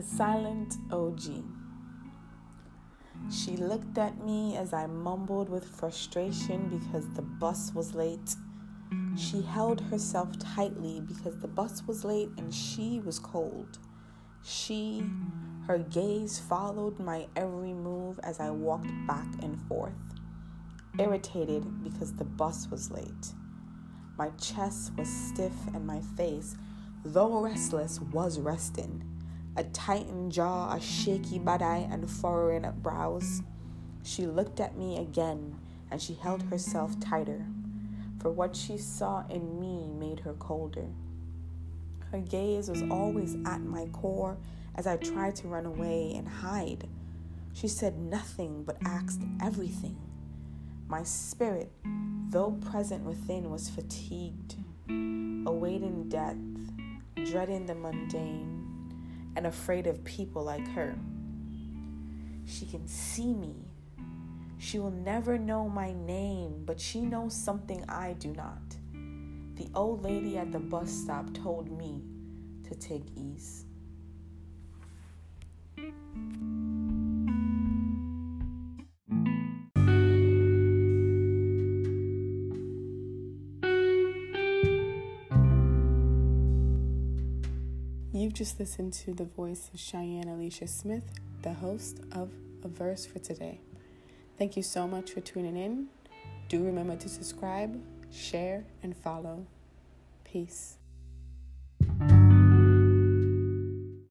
A silent OG. She looked at me as I mumbled with frustration because the bus was late. She held herself tightly because the bus was late and she was cold. She, her gaze followed my every move as I walked back and forth, irritated because the bus was late. My chest was stiff and my face, though restless, was resting. A tightened jaw, a shaky body, and furrowed brows. She looked at me again and she held herself tighter, for what she saw in me made her colder. Her gaze was always at my core as I tried to run away and hide. She said nothing but asked everything. My spirit, though present within, was fatigued, awaiting death, dreading the mundane, and afraid of people like her. She can see me. She will never know my name, but she knows something I do not. The old lady at the bus stop told me to take ease. You've just listened to the voice of Cheyanne Alisha Smith, the host of A Verse for Today. Thank you so much for tuning in. Do remember to subscribe, share, and follow. Peace.